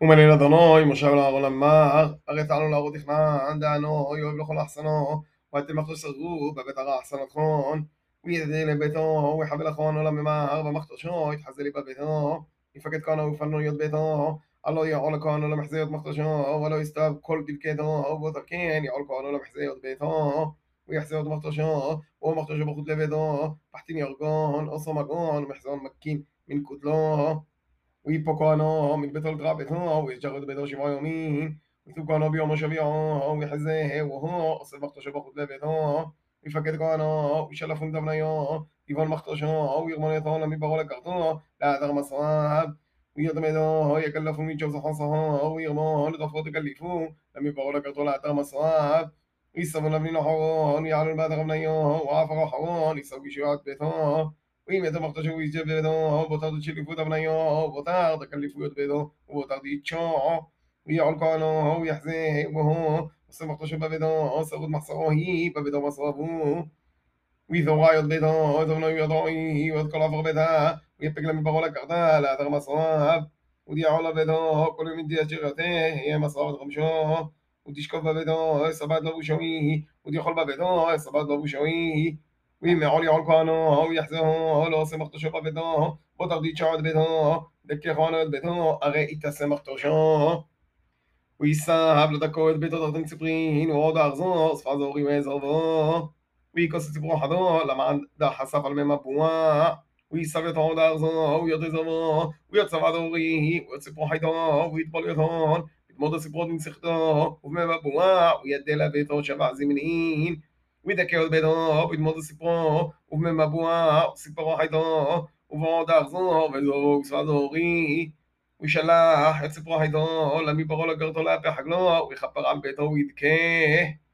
ומלין אדוני, משה ולאהרון אמר, הרי תעלו להראות תכנן, דענו, אוהב לכל אחסנו, ואתם אחתו סרגו בבית הרע אחסנתכון, וידדי לביתו, ויחבל אחון עולם ממהר, ומחתושו, יתחזה לי בביתו, יפקד כהנו ופנו להיות ביתו, הלא יעול כהנו למחזיות מחתושו, ולא יסתב כל דבקתו, ובו תרכן, יעול כהנו למחזיות ביתו, ויחזה ويبقانا من بيت الدرابة ويشغل بيت شبع يومين ويتوكانا بيوم شبيعا ويحزه وها أصل مختش بخد لبيتا ويفكد كانا ويشلف دبنيا يفان مختشا ويغمان يطانا من بغول كارتا لا دغ مصاب ويغمدا يكلفوا من جوز حصها ويغمان لطفوت كلفوا لم يبغول كارتا لا دغ مصاب يسبون لبنين حوان يعلن بعد غبنيا وعفر حوان يسوي شيعات بيتا Oui, mais mort je oui, بدون بوتاردو تشيلي فودا بنايو بوتارد كلي فوت بدون بوتارد يتشو ويعول كانو هو يحزي وهو سمحت شباب بدون سرود محصره هي بدون مصابو ويذو رايد بدون ودون يضعي ويذكر عفر بدا ويبقى لما بغولا كردا لا ذر مصاب ودي عولا بدون كل من دي أشغته هي مصاب غمشو ودي شكوفا بدون سباد لبوشوي ودي خلبا بدون سباد لبوشوي יעול יעול כהנו, ויחזהו, לא עושה מחתושו בביתו, בוא תרדית שעות ביתו, דקה כהנו את ביתו, הרי יתעשה מחתושו. ויסב לדקו את ביתו תחתן ציפרין, ועוד ארזו, שפה זורי ועזרבו. ויקוס ציפרו חדו, למען דחשף על מי מבוע. ויסב את עוד ארזו, ויותר זרבו, ויוצב עד אורי, ויוצפרו חייתו, ויטבול יתון, יתמוד הסיפרות מנצחתו, ובמי מבוע, וידל לביתו שבע זמנין. מדכא בידו, פדמות סיפרו, ובמבוע סיפרו חייתו, ובעוד אחזור וזוג סבדורי. הוא וישלח את סיפרו חייתו, למי פרעה לגרתו לאפי החגלו, וכפרם ביתו וידכה.